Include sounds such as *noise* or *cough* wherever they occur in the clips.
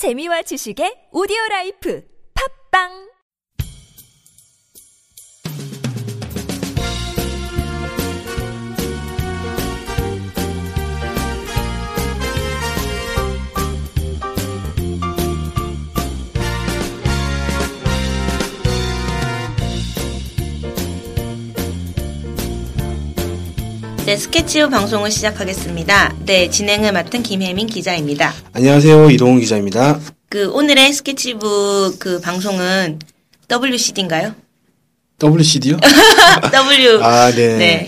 재미와 지식의 오디오 라이프. 팟빵 네, 스케치북 방송을 시작하겠습니다. 네, 진행을 맡은 김혜민 기자입니다. 안녕하세요. 이동훈 기자입니다. 그 오늘의 스케치북 그 방송은 WCD인가요? WCD요? W. *laughs* *laughs* 아, 네. 네.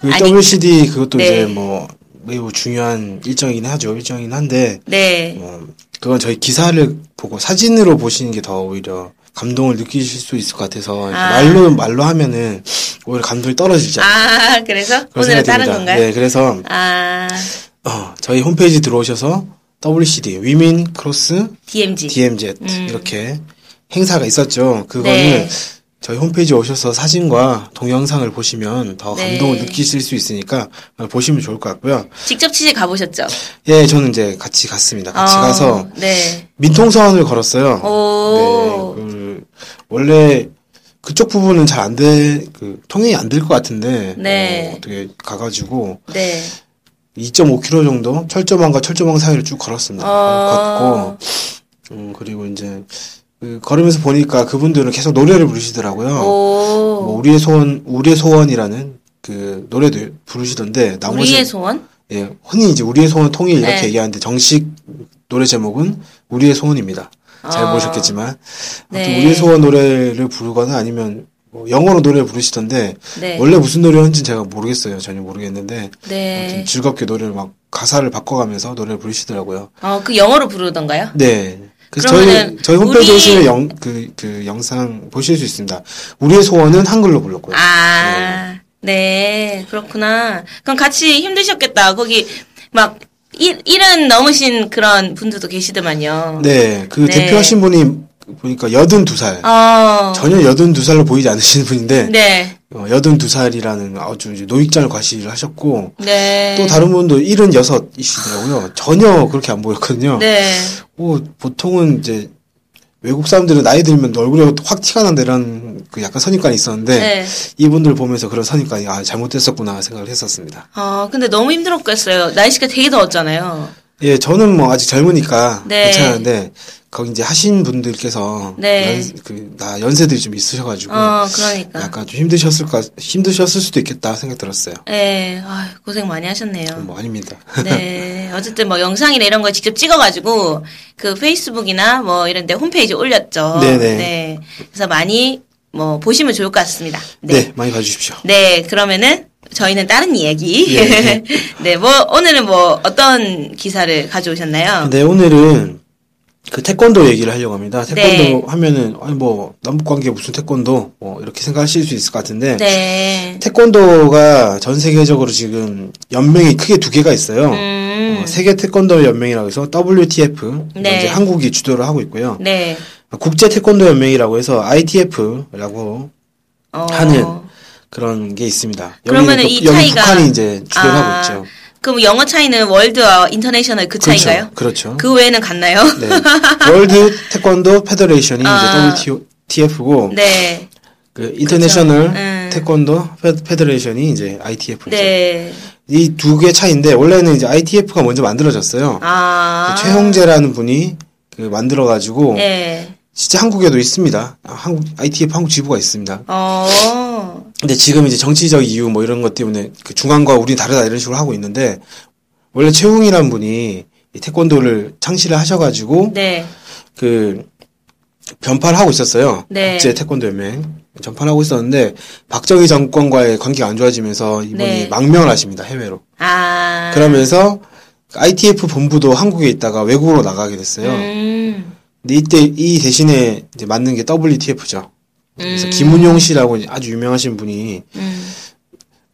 그 아니, WCD 그것도 네. 이제 뭐 매우 중요한 일정이긴 하죠. 일정이긴 한데 네. 뭐 그건 저희 기사를 보고 사진으로 보시는 게 더 오히려 감동을 느끼실 수 있을 것 같아서 아. 말로 말로 하면은 오히려 감동이 떨어지잖아요. 아, 그래서 오늘은 생각이 다른 듭니다. 건가요? 네, 그래서 아, 어, 저희 홈페이지 들어오셔서 WCD 위민 크로스 DMG. DMZ 음. 이렇게 행사가 있었죠. 그거는 네. 저희 홈페이지 오셔서 사진과 동영상을 보시면 더 네. 감동을 느끼실 수 있으니까 보시면 좋을 것 같고요. 직접 취재 가보셨죠? 예, 저는 이제 같이 갔습니다. 같이 어, 가서 네. 민통선을 걸었어요. 오. 네, 그 원래 그쪽 부분은 잘 안 돼, 그 통행이 안 될 것 같은데 네. 어, 어떻게 가가지고 네. 2.5km 정도 철조망과 철조망 사이를 쭉 걸었습니다. 어. 걷고 음, 그리고 이제 그 걸으면서 보니까 그분들은 계속 노래를 부르시더라고요. 오. 뭐 우리의 소원, 우리의 소원이라는 그 노래도 부르시던데 나머지 우리의 소원? 예, 흔히 이제 우리의 소원 통일 이렇게 네. 얘기하는데 정식 노래 제목은 우리의 소원입니다. 잘 어. 보셨겠지만 아무튼 네. 우리의 소원 노래를 부르거나 아니면 뭐 영어로 노래를 부르시던데 네. 원래 무슨 노래였는지 제가 모르겠어요. 전혀 모르겠는데 네. 아무튼 즐겁게 노래를 막 가사를 바꿔가면서 노래를 부르시더라고요. 어, 그 영어로 부르던가요? 네. 그래서 저희 저희 홈페이지 우리- 오시면 영, 그, 그 영상 보실 수 있습니다. 우리의 소원은 한글로 불렀고요. 아, 네, 그렇구나. 그럼 같이 힘드셨겠다. 거기 막 일, 일은 넘으신 그런 분들도 계시더만요. 네. 그 네. 대표하신 분이 보니까 82살. 어, 전혀 82살로 보이지 않으시는 분인데 네, 어, 82살이라는 아주 이제 노익장을 과시를 하셨고 네. 또 다른 분도 76이시더라고요. 전혀 그렇게 안 보였거든요. 네, 뭐 보통은 이제 외국 사람들은 나이 들면 얼굴에 확 티가 난다라는 그 약간 선입관이 있었는데 네. 이분들 보면서 그런 선입관이 아 잘못됐었구나 생각을 했었습니다. 어, 근데 너무 힘들었겠어요. 날씨가 되게 더웠잖아요. 예, 저는 뭐 아직 젊으니까 네. 괜찮은데 거기 이제 하신 분들께서 네. 연, 그, 나 연세들이 좀 있으셔가지고 어, 그러니까. 약간 좀 힘드셨을 까 힘드셨을 수도 있겠다 생각 들었어요. 네, 아유, 고생 많이 하셨네요. 뭐 아닙니다. 네. *laughs* 어쨌든 뭐 영상이나 이런 거 직접 찍어가지고 그 페이스북이나 뭐 이런 데 홈페이지 올렸죠. 네네. 네. 그래서 많이 뭐 보시면 좋을 것 같습니다. 네. 많이 봐주십시오. 네, 그러면은 저희는 다른 이야기. 예. *laughs* 네, 뭐 오늘은 뭐 어떤 기사를 가져오셨나요? 네, 오늘은 그 태권도 얘기를 하려고 합니다. 태권도 네. 하면은 아니 뭐 남북 관계 무슨 태권도 뭐 이렇게 생각하실 수 있을 것 같은데 네. 태권도가 전 세계적으로 지금 연맹이 크게 두 개가 있어요. 음. 어, 세계 태권도 연맹이라고 해서 WTF 네. 이제 한국이 주도를 하고 있고요. 네. 국제 태권도 연맹이라고 해서 ITF라고 어. 하는 그런 게 있니다 그러면은 여기, 이 차이가- 북한이 이제 주도를 아, 하고 있죠. 그럼 영어 차이는 world와 international 그 차이인가요? 그렇죠. 그 외에는 같나요? 네. World 태권도 Federation이 아. 이제 WTF고 네. 그 International 음. 태권도 Fe- Federation이 이제 ITF죠. 네. 이 두 개 차이인데 원래는 이제 ITF가 먼저 만들어졌어요. 아. 그 최홍희라는 분이 그 만들어 가지고 네. 진짜 한국에도 있습니다. 아, 한국 ITF 한국 지부가 있습니다. 어. 근데 지금 이제 정치적 이유 뭐 이런 것 때문에 그 중앙과 우리 다르다 이런 식으로 하고 있는데 원래 최홍이라는 분이 이 태권도를 창시를 하셔가지고 네. 그 변파를 하고 있었어요. 네. 국제 태권도 연맹 전파를 하고 있었는데 박정희 정권과의 관계가 안 좋아지면서 이분이 네. 망명을 하십니다 해외로. 아. 그러면서 ITF 본부도 한국에 있다가 외국으로 나가게 됐어요. 음. 근데 이때 이 대신에 이제 맞는 게 WTF죠. 그래서 음. 김은용 씨라고 아주 유명하신 분이 음.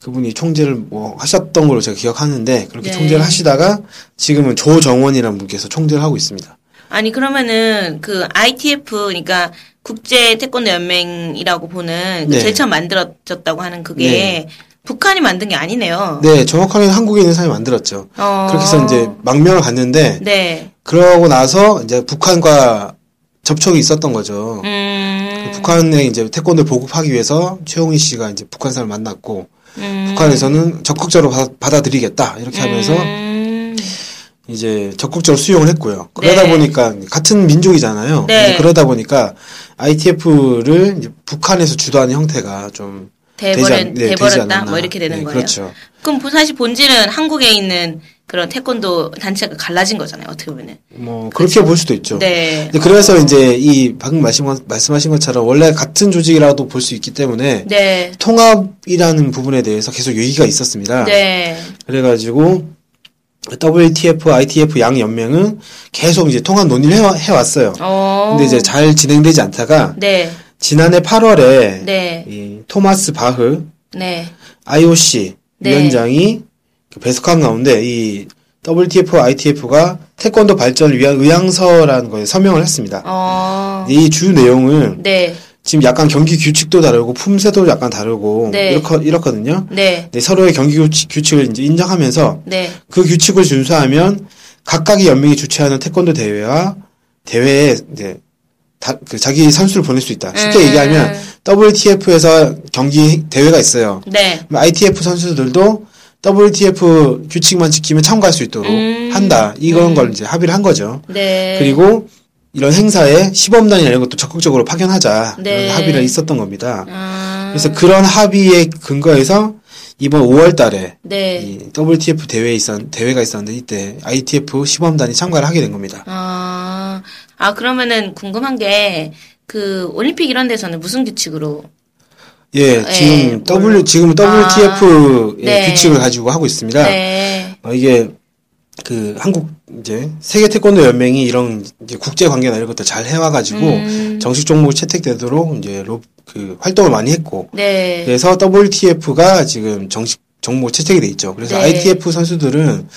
그분이 총재를 뭐 하셨던 걸로 제가 기억하는데 그렇게 네. 총재를 하시다가 지금은 조정원이라는 분께서 총재를 하고 있습니다. 아니 그러면은 그 ITF 그러니까 국제 태권도 연맹이라고 보는 그 네. 제일 처음 만들어졌다고 하는 그게 네. 북한이 만든 게 아니네요. 네, 정확하게는 한국에 있는 사람이 만들었죠. 어. 그렇게 해서 이제 망명을 갔는데 네. 그러고 나서 이제 북한과 접촉이 있었던 거죠. 음. 북한에 이제 태권도 보급하기 위해서 최홍희 씨가 이제 북한 사람을 만났고 음. 북한에서는 적극적으로 받아, 받아 들이겠다 이렇게 하면서 음. 이제 적극적으로 수용을 했고요. 그러다 네. 보니까 같은 민족이잖아요. 네. 그러다 보니까 ITF를 북한에서 주도하는 형태가 좀 되지 돼버렸, 않- 네, 되지? 않았나. 뭐 이렇게 되는 네, 거예요. 그렇죠. 그럼 보- 사실 본질은 한국에 있는 그런 태권도 단체가 갈라진 거잖아요. 어떻게 보면은. 뭐 그렇게 볼 수도 있죠. 네. 그래서 이제 이 방금 말씀, 말씀하신 것처럼 원래 같은 조직이라도 볼 수 있기 때문에 네. 통합이라는 부분에 대해서 계속 얘기가 있었습니다. 네. 그래가지고 WTF, ITF 양 연맹은 계속 이제 통합 논의를 해와, 해왔어요. 어. 근데 이제 잘 진행되지 않다가 네. 지난해 8월에 네. 이 토마스 바흐 네. IOC 네. 위원장이 그 배석한 가운데 이 WTF, ITF가 태권도 발전을 위한 의향서라는 거에 서명을 했습니다. 어. 이주 내용은 네. 지금 약간 경기 규칙도 다르고 품새도 약간 다르고 네. 이렇거, 이렇거든요. 네. 네, 서로의 경기 규칙, 규칙을 이제 인정하면서 네. 그 규칙을 준수하면 각각의 연맹이 주최하는 태권도 대회와 대회에 이제 다, 그 자기 선수를 보낼 수 있다. 쉽게 음. 얘기하면 WTF에서 경기 대회가 있어요. 네. ITF 선수들도 WTF 규칙만 지키면 참가할 수 있도록 음. 한다. 이런 걸 이제 합의를 한 거죠. 네. 그리고 이런 행사에 시범단이나 이런 것도 적극적으로 파견하자. 네. 이런 합의가 있었던 겁니다. 아. 그래서 그런 합의에 근거해서 이번 5월 달에 네. 이 WTF 대회에 있었, 대회가 있었는데 이때 ITF 시범단이 참가를 하게 된 겁니다. 아. 아, 그러면은 궁금한 게, 그, 올림픽 이런 데서는 무슨 규칙으로? 예, 네, 지금 W, 뭘로? 지금 아, WTF의 네. 규칙을 가지고 하고 있습니다. 네. 어, 이게 그 한국 이제 세계 태권도 연맹이 이런 이제 국제 관계나 이런 것들 잘 해와가지고 음. 정식 종목 채택되도록 이제 로, 그 활동을 많이 했고 네. 그래서 WTF가 지금 정식 종목 채택이 돼 있죠. 그래서 네. ITF 선수들은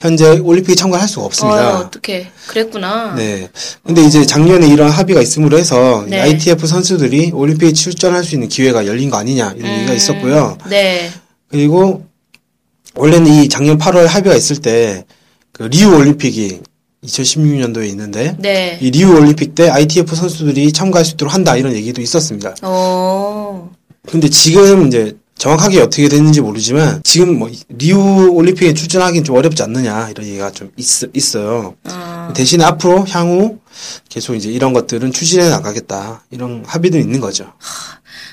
현재 올림픽에 참가할 수가 없습니다. 어, 어떻게 그랬구나. 네. 근데 이제 작년에 이런 합의가 있음으로 해서 이 네. ITF 선수들이 올림픽에 출전할 수 있는 기회가 열린 거 아니냐 이런 얘기가 음. 있었고요. 네. 그리고 원래는 이 작년 8월 합의가 있을 때 그 리우 올림픽이 2016년도에 있는데 네. 이 리우 올림픽 때 ITF 선수들이 참가할 수 있도록 한다 이런 얘기도 있었습니다. 어. 근데 지금 이제 정확하게 어떻게 됐는지 모르지만 지금 뭐 리우 올림픽에 출전하기는 좀 어렵지 않느냐 이런 얘기가 좀 있, 있어요. 어. 대신에 앞으로 향후 계속 이제 이런 것들은 추진해 나가겠다 이런 합의도 있는 거죠.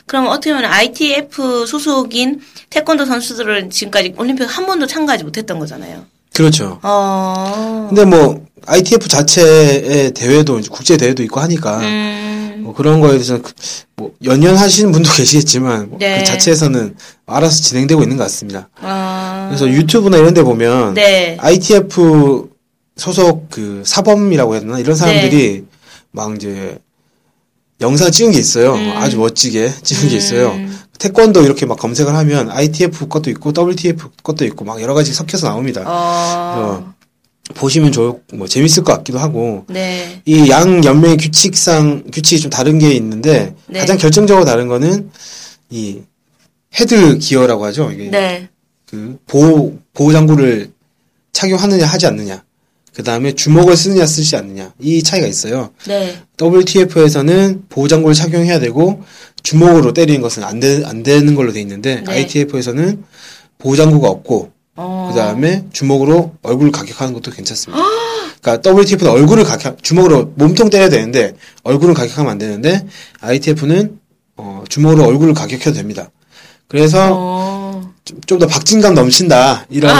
그럼 어떻게 보면 ITF 소속인 태권도 선수들은 지금까지 올림픽 한 번도 참가하지 못했던 거잖아요. 그렇죠. 어. 근데 뭐 ITF 자체의 대회도 이제 국제 대회도 있고 하니까 음. 뭐 그런 거에 대해서는 그- 뭐 연연 하시는 분도 *laughs* 계시겠지만 뭐그 네. 자체에서는 알아서 진행되고 있는 것 같습니다. 아. 그래서 유튜브나 이런 데 보면 네. ITF 소속 그 사범이라고 해야 되나 이런 사람들이 막 이제 영상 찍은 게 있어요. 아주 멋지게 찍은 게 있어요. 음. 태권도 이렇게 막 검색을 하면 ITF 것도 있고 WTF 것도 있고 막 여러 가지 섞여서 나옵니다. 어. 보시면 좋, 뭐 재밌을 것 같기도 하고 네. 이 양 연맹 규칙상 규칙이 좀 다른 게 있는데 네. 가장 결정적으로 다른 거는 이 헤드 기어라고 하죠. 이게 네. 그 보호 보호 장구를 착용하느냐 하지 않느냐. 그 다음에 주먹을 쓰느냐 쓰지 않느냐 이 차이가 있어요. 네. WTF에서는 보호 장구를 착용해야 되고 주먹으로 때리는 것은 안, 되, 안 되는 걸로 돼 있는데 네. ITF에서는 보호 장구가 없고 어. 그 다음에 주먹으로 얼굴을 가격하는 것도 괜찮습니다. 그러니까 WTF는 얼굴을 가격, 주먹으로 몸통 때려야 되는데 얼굴을 가격하면 안 되는데 ITF는 어, 주먹으로 얼굴을 가격해도 됩니다. 그래서 어. 좀 더 박진감 넘친다 이런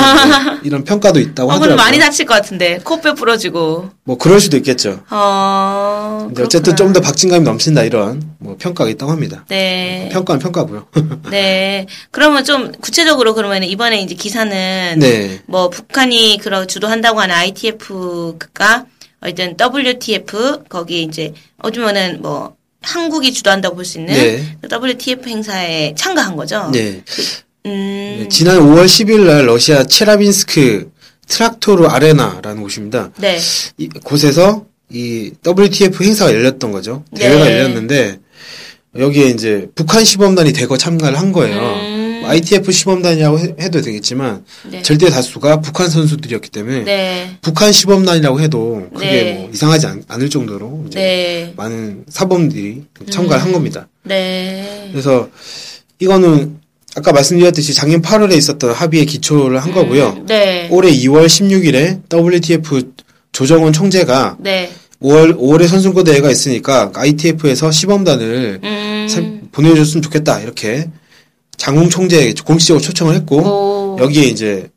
이런 평가도 있다고 어, 하더라고요. 많이 다칠 것 같은데. 코뼈 부러지고. 뭐 그럴 수도 있겠죠. 어. 근데 어쨌든 좀 더 박진감이 넘친다 이런 뭐 평가가 있다고 합니다. 네. 평가는 평가고요. *laughs* 네. 그러면 좀 구체적으로 그러면 이번에 이제 기사는 네. 뭐 북한이 그런 주도한다고 하는 ITF가 어쨌든 WTF 거기 이제 어쩌면은 뭐 한국이 주도한다고 볼 수 있는 네. 그 WTF 행사에 참가한 거죠. 네. 음. 네, 지난 5월 10일 날 러시아 체라빈스크 트락토르 아레나라는 곳입니다. 네. 이 곳에서 이 WTF 행사가 열렸던 거죠. 대회가 네. 열렸는데 여기에 이제 북한 시범단이 대거 참가를 한 거예요. 음. ITF 시범단이라고 해- 해도 되겠지만 네. 절대 다수가 북한 선수들이었기 때문에 네. 북한 시범단이라고 해도 그게 네. 뭐 이상하지 않, 을 정도로 네. 많은 사범들이 참가를 한 겁니다. 네. 그래서 이거는 아까 말씀드렸듯이 작년 8월에 있었던 합의에 기초를 한 거고요. 네. 올해 2월 16일에 WTF 조정원 총재가 네. 5월 5월에 선수권 대회가 있으니까 ITF에서 시범단을 음. 참 보내줬으면 좋겠다 이렇게 장웅 총재에게 공식적으로 초청을 했고 오. 여기에 이제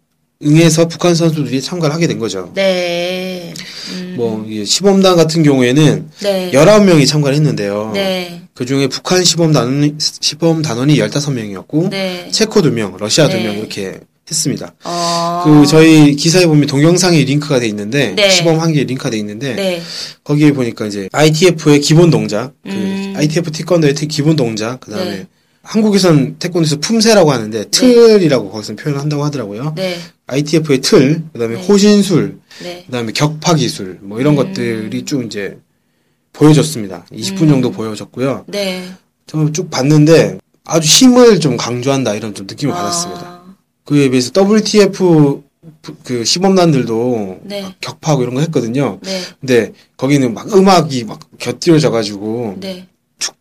응해서 북한 선수들이 참가를 하게 된 거죠. 네. 음. 뭐 시범단 같은 경우에는 네. 19명이 참가를 했는데요. 네. 그중에 북한 시범단원이 시범단원이 15명이었고 네. 체코 2명, 러시아 네. 2명 이렇게 했습니다. 어. 그 저희 기사에 보면 동영상이 링크가 돼 있는데 네. 시범 한 개 링크가 돼 있는데 네. 거기에 보니까 이제 ITF의 기본 동작, 그 음. ITF 태권도의 태- 기본 동작, 그 다음에 네. 한국에선 태권도에서 품새라고 하는데 틀이라고 거기서 표현을 한다고 하더라고요. 네. ITF의 틀, 그 다음에 네. 호신술, 네. 그 다음에 격파 기술, 뭐 이런 음. 것들이 쭉 이제 보여졌습니다. 20분 정도 보여졌고요. 네. 저는 쭉 봤는데 아주 힘을 좀 강조한다 이런 좀 느낌을 받았습니다. 아. 그에 비해서 WTF 그 시범단들도 네. 막 격파하고 이런 거 했거든요. 네. 근데 거기는 막 음악이 막 곁들여져 가지고 네.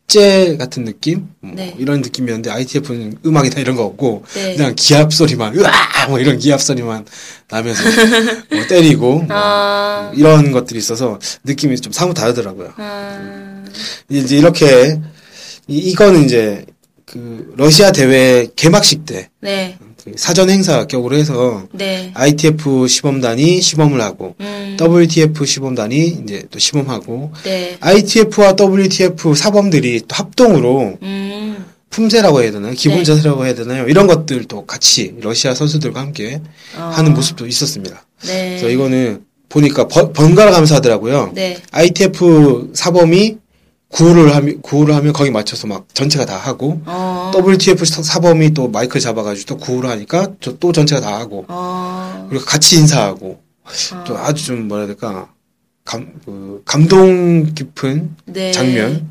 축제 같은 느낌 뭐 네. 이런 느낌이었는데 ITF는 음악이나 이런 거 없고 네. 그냥 기합 소리만 으아 뭐 이런 기합 소리만 나면서 *laughs* 뭐 때리고 뭐 아. 이런 것들이 있어서 느낌이 좀 사뭇 다르더라고요. 아. 이제 이렇게 이, 이거는 이제 그 러시아 대회 개막식 때 네. 그 사전 행사 격으로 해서 네. ITF 시범단이 시범을 하고 음. WTF 시범단이 이제 또 시범하고 네. ITF와 WTF 사범들이 또 합동으로 음. 품새라고 해야 되나요? 기본 네. 자세라고 해야 되나요? 이런 것들도 같이 러시아 선수들과 함께 어. 하는 모습도 있었습니다. 네. 그래서 이거는 보니까 번, 번갈아 가면서 하더라고요. 네. ITF 사범이 구호를 하면 구호를 하면 거기 맞춰서 막 전체가 다 하고 어. WTF 사범이 또 마이크를 잡아가지고 또 구호를 하니까 저 또 전체가 다 하고 어. 그리고 같이 인사하고 또 아주 좀 뭐라 해야 될까 감, 그 감동 깊은 네. 장면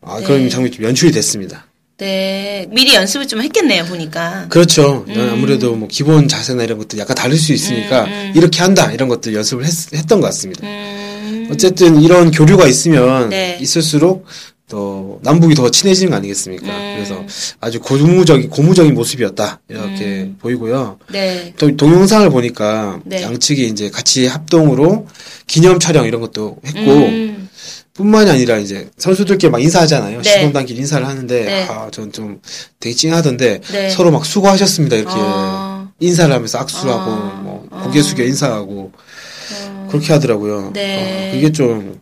아, 네. 그런 장면이 좀 연출이 됐습니다. 네. 미리 연습을 좀 했겠네요, 보니까. 그렇죠. 난 아무래도 뭐 기본 자세나 이런 것들 약간 다를 수 있으니까 음, 음. 이렇게 한다 이런 것들 연습을 했, 했던 것 같습니다. 음. 어쨌든 이런 교류가 있으면 네. 있을수록 또 남북이 더 친해지는 거 아니겠습니까? 음. 그래서 아주 고무적인 고무적인 모습이었다 이렇게 음. 보이고요. 네. 또 동영상을 보니까 네. 양측이 이제 같이 합동으로 기념 촬영 이런 것도 했고 음. 뿐만이 아니라 이제 선수들끼리 막 인사하잖아요. 네. 시범단끼리 인사를 하는데 네. 아, 전 좀 되게 찡하던데 네. 서로 막 수고하셨습니다 이렇게 어. 인사를 하면서 악수하고 어. 뭐 어. 고개 숙여 인사하고 그렇게 하더라고요. 네. 어, 그게 좀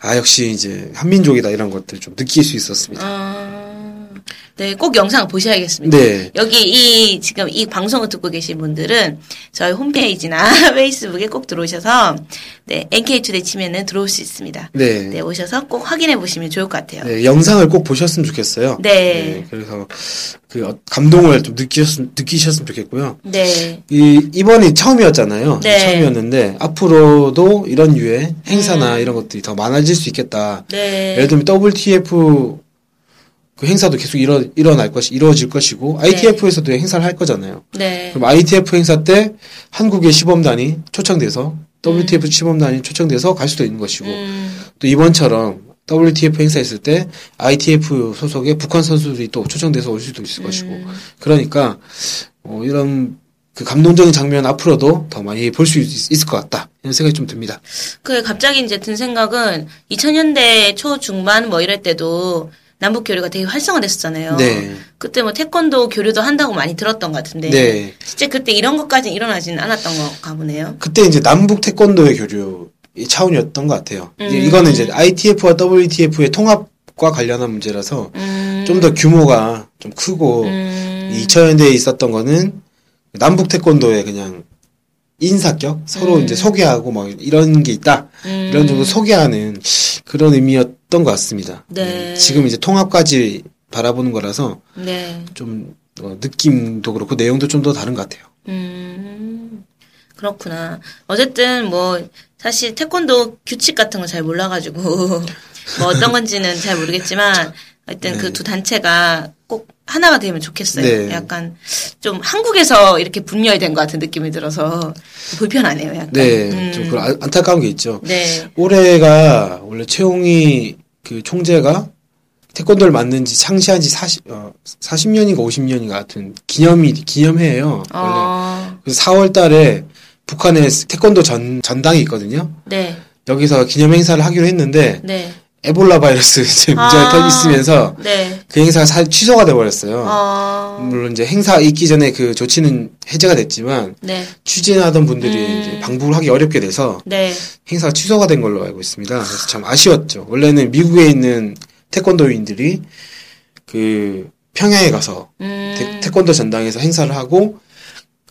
아 역시 이제 한민족이다 이런 것들 좀 느낄 수 있었습니다. 아, 네, 꼭 영상 보셔야겠습니다. 네. 여기 이 지금 이 방송을 듣고 계신 분들은 저희 홈페이지나 *laughs* 페이스북에 꼭 들어오셔서 네 NK2대 치면은 들어올 수 있습니다. 네. 네, 오셔서 꼭 확인해 보시면 좋을 것 같아요. 네, 영상을 꼭 보셨으면 좋겠어요. 네. 그래서 그 어- 감동을 좀 느끼셨으면, 느끼셨으면 좋겠고요. 네, 이, 이번이 처음이었잖아요. 네. 처음이었는데, 앞으로도 이런 유의 행사나 이런 것들이 더 많아질 수 있겠다. 음. 네, 예를 들면 WTF 그 행사도 계속 일어, 일어날 것이, 이루어질 것이고, ITF에서도 행사를 할 거잖아요. 네, 그럼 ITF 행사 때 한국의 시범단이 초청돼서, WTF 시범단이 초청돼서 갈 수도 있는 것이고, 음, 또 이번처럼 WTF 행사 있을 때 ITF 소속의 북한 선수들이 또 초청돼서 올 수도 있을 것이고 음. 그러니까 어, 이런 그 감동적인 장면 앞으로도 더 많이 볼 수 있을 것 같다 이런 생각이 좀 듭니다. 그 갑자기 이제 든 생각은 2000년대 초 중반 뭐 이럴 때도 남북 교류가 되게 활성화됐었잖아요. 네. 그때 뭐 태권도 교류도 한다고 많이 들었던 것 같은데 네. 실제 그때 이런 것까지 일어나지는 않았던 것 가보네요. 그때 이제 남북 태권도의 교류 이 차원이었던 것 같아요. 이제 음. 이거는 이제 ITF와 WTF의 통합과 관련한 문제라서 음, 좀더 규모가 좀 크고 음, 2000년대에 있었던 거는 남북 태권도의 그냥 인사격 서로 이제 소개하고 막 이런 게 있다 음. 이런 정도 소개하는 그런 의미였던 것 같습니다. 네. 음, 지금 이제 통합까지 바라보는 거라서 네. 좀 어, 느낌도 그렇고 내용도 좀 더 다른 것 같아요. 음, 그렇구나. 어쨌든 뭐 사실 태권도 규칙 같은 거 잘 몰라가지고 *laughs* 뭐 어떤 건지는 잘 모르겠지만 하여튼 네. 그두 단체가 꼭 하나가 되면 좋겠어요. 네. 약간 좀 한국에서 이렇게 분열이 된 것 같은 느낌이 들어서 불편하네요. 약간. 네, 음. 좀 그런 안- 안타까운 게 있죠. 네. 올해가 원래 최홍희 그 총재가 태권도를 만든 지 창시한 지 40, 어, 40년인가 50년인가 같은 기념이, 기념해예요. 원래. 어, 그래서 4월 달에 북한에 태권도 전, 전당이 있거든요. 네. 여기서 기념 행사를 하기로 했는데 네. 에볼라 바이러스 *laughs* 이제 문제가 아. 터지면서 네. 그 행사가 사- 취소가 돼버렸어요. 어, 물론 이제 행사 있기 전에 그 조치는 해제가 됐지만 네. 추진하던 분들이 음. 이제 방북을 하기 어렵게 돼서 네. 행사가 취소가 된 걸로 알고 있습니다. 그래서 참 아쉬웠죠. 원래는 미국에 있는 태권도인들이 그 평양에 가서 음, 태, 권도 전당에서 행사를 하고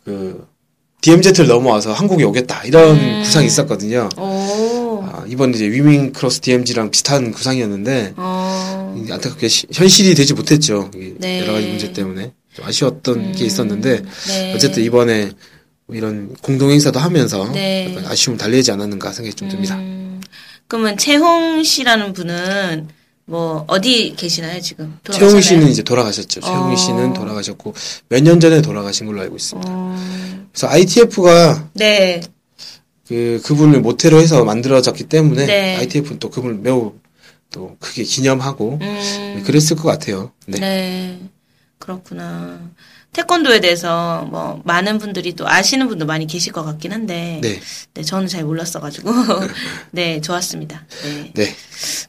그 DMZ를 넘어와서 한국에 오겠다 이런 음. 구상이 있었거든요. 오, 아, 이번 이제 Women Cross DMZ랑 비슷한 구상이었는데 어, 안타깝게 시- 현실이 되지 못했죠. 이 네. 여러 가지 문제 때문에 좀 아쉬웠던 게 있었는데 네. 어쨌든 이번에 이런 공동 행사도 하면서 네. 약간 아쉬움 달래지 않았는가 생각이 좀 듭니다. 음, 그러면 채홍 씨라는 분은 뭐 어디 계시나요 지금? 돌아가셨나요? 씨는 이제 돌아가셨죠. 어. 최홍희 씨는 돌아가셨고 몇 년 전에 돌아가신 걸로 알고 있습니다. 어, 그래서 ITF가 네, 그 그분을 모태로 해서 만들어졌기 때문에 네. ITF는 또 그분을 매우 또 크게 기념하고 음, 그랬을 것 같아요. 네. 네. 그렇구나. 태권도에 대해서 뭐 많은 분들이 또 아시는 분도 많이 계실 것 같긴 한데, 네. 네, 저는 잘 몰랐어가지고, *laughs* 네, 좋았습니다. 네. 네.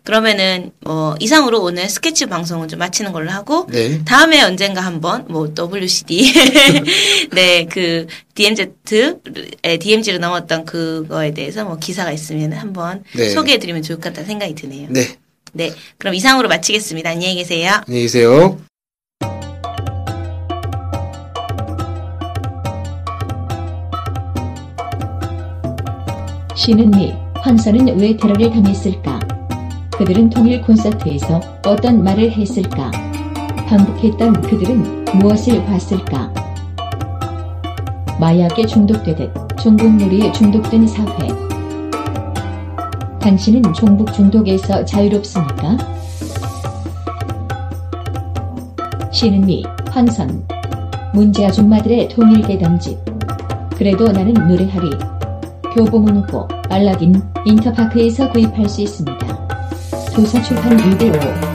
그러면은 뭐 이상으로 오늘 스케치 방송은 좀 마치는 걸로 하고, 네. 다음에 언젠가 한번 뭐 WCD *laughs* 네그 DMZ 에 DMZ로 넘었던 그거에 대해서 뭐 기사가 있으면 한번 네. 소개해드리면 좋을 것 같다는 생각이 드네요. 네. 네, 그럼 이상으로 마치겠습니다. 안녕히 계세요. 안녕히 계세요. 쉬는 미, 환선은 왜 테러를 당했을까? 그들은 통일 콘서트에서 어떤 말을 했을까? 반복했던 그들은 무엇을 봤을까? 마약에 중독되듯 종북놀이에 중독된 사회. 당신은 종북 중독에서 자유롭습니까? 쉬는 미, 환선. 문제 아줌마들의 통일개당집. 그래도 나는 노래하리. 교보문고, 알라딘, 인터파크에서 구입할 수 있습니다. 조사출판 2대5